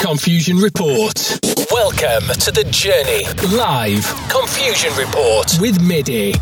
Confusion Report. Welcome to the journey. Live Confusion Report with MIDI.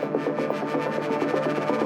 フフ。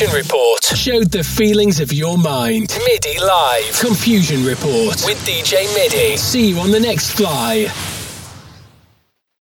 Confusion Report showed the feelings of your mind. MIDI Live. Confusion Report with DJ MIDI. See you on the next fly.